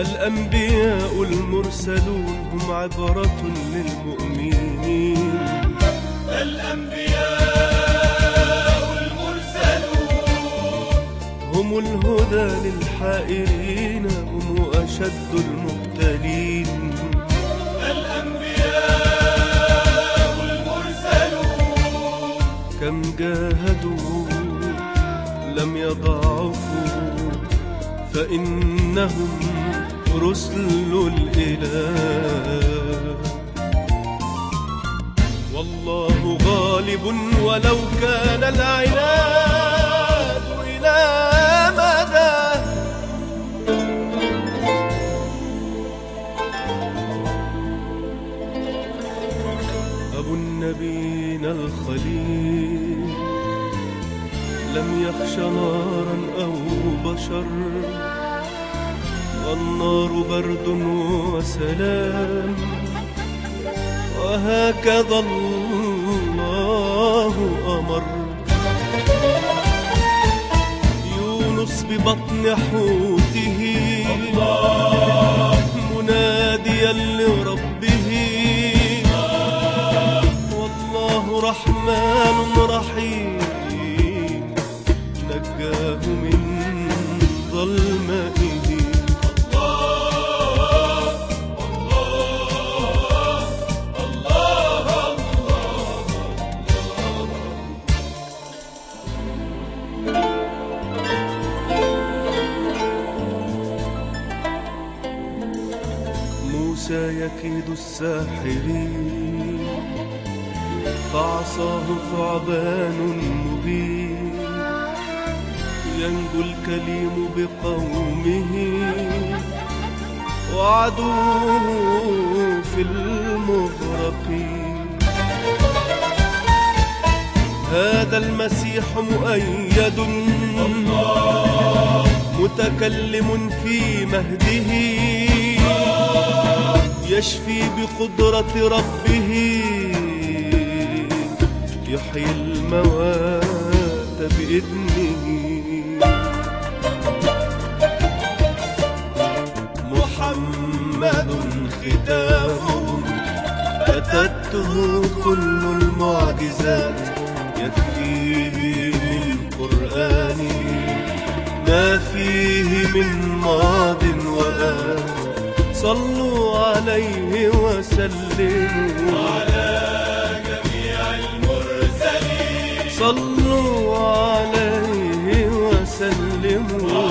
الأنبياء المرسلون هم عبرة للمؤمنين. الأنبياء المرسلون هم الهدى للحائرين هم أشد المبتلين. الأنبياء المرسلون كم جاهدوا لم يضعفوا فإنهم رسل الإله. والله غالب ولو كان العناد إلى مدى. أبو النبينا الخليل لم يخش نارا أو بشر. والنار برد وسلام. وهكذا الله أمر. يونس ببطن حوته. مناديا لربه. والله رحمن رحيم. نجاه من ظلمئه يكيد الساحرين. فعصاه ثعبان مبين. ينجو الكليم بقومه. وعدوه في المغرقين. هذا المسيح مؤيد. متكلم في مهده. يشفي بقدرة ربه. يحيي الموات بإذنه. محمد ختامه. أتته كل المعجزات. يكفيه من قرآنه ما فيه من ماض وآت صلوا عليه وسلموا. على جميع المرسلين صلوا عليه وسلموا.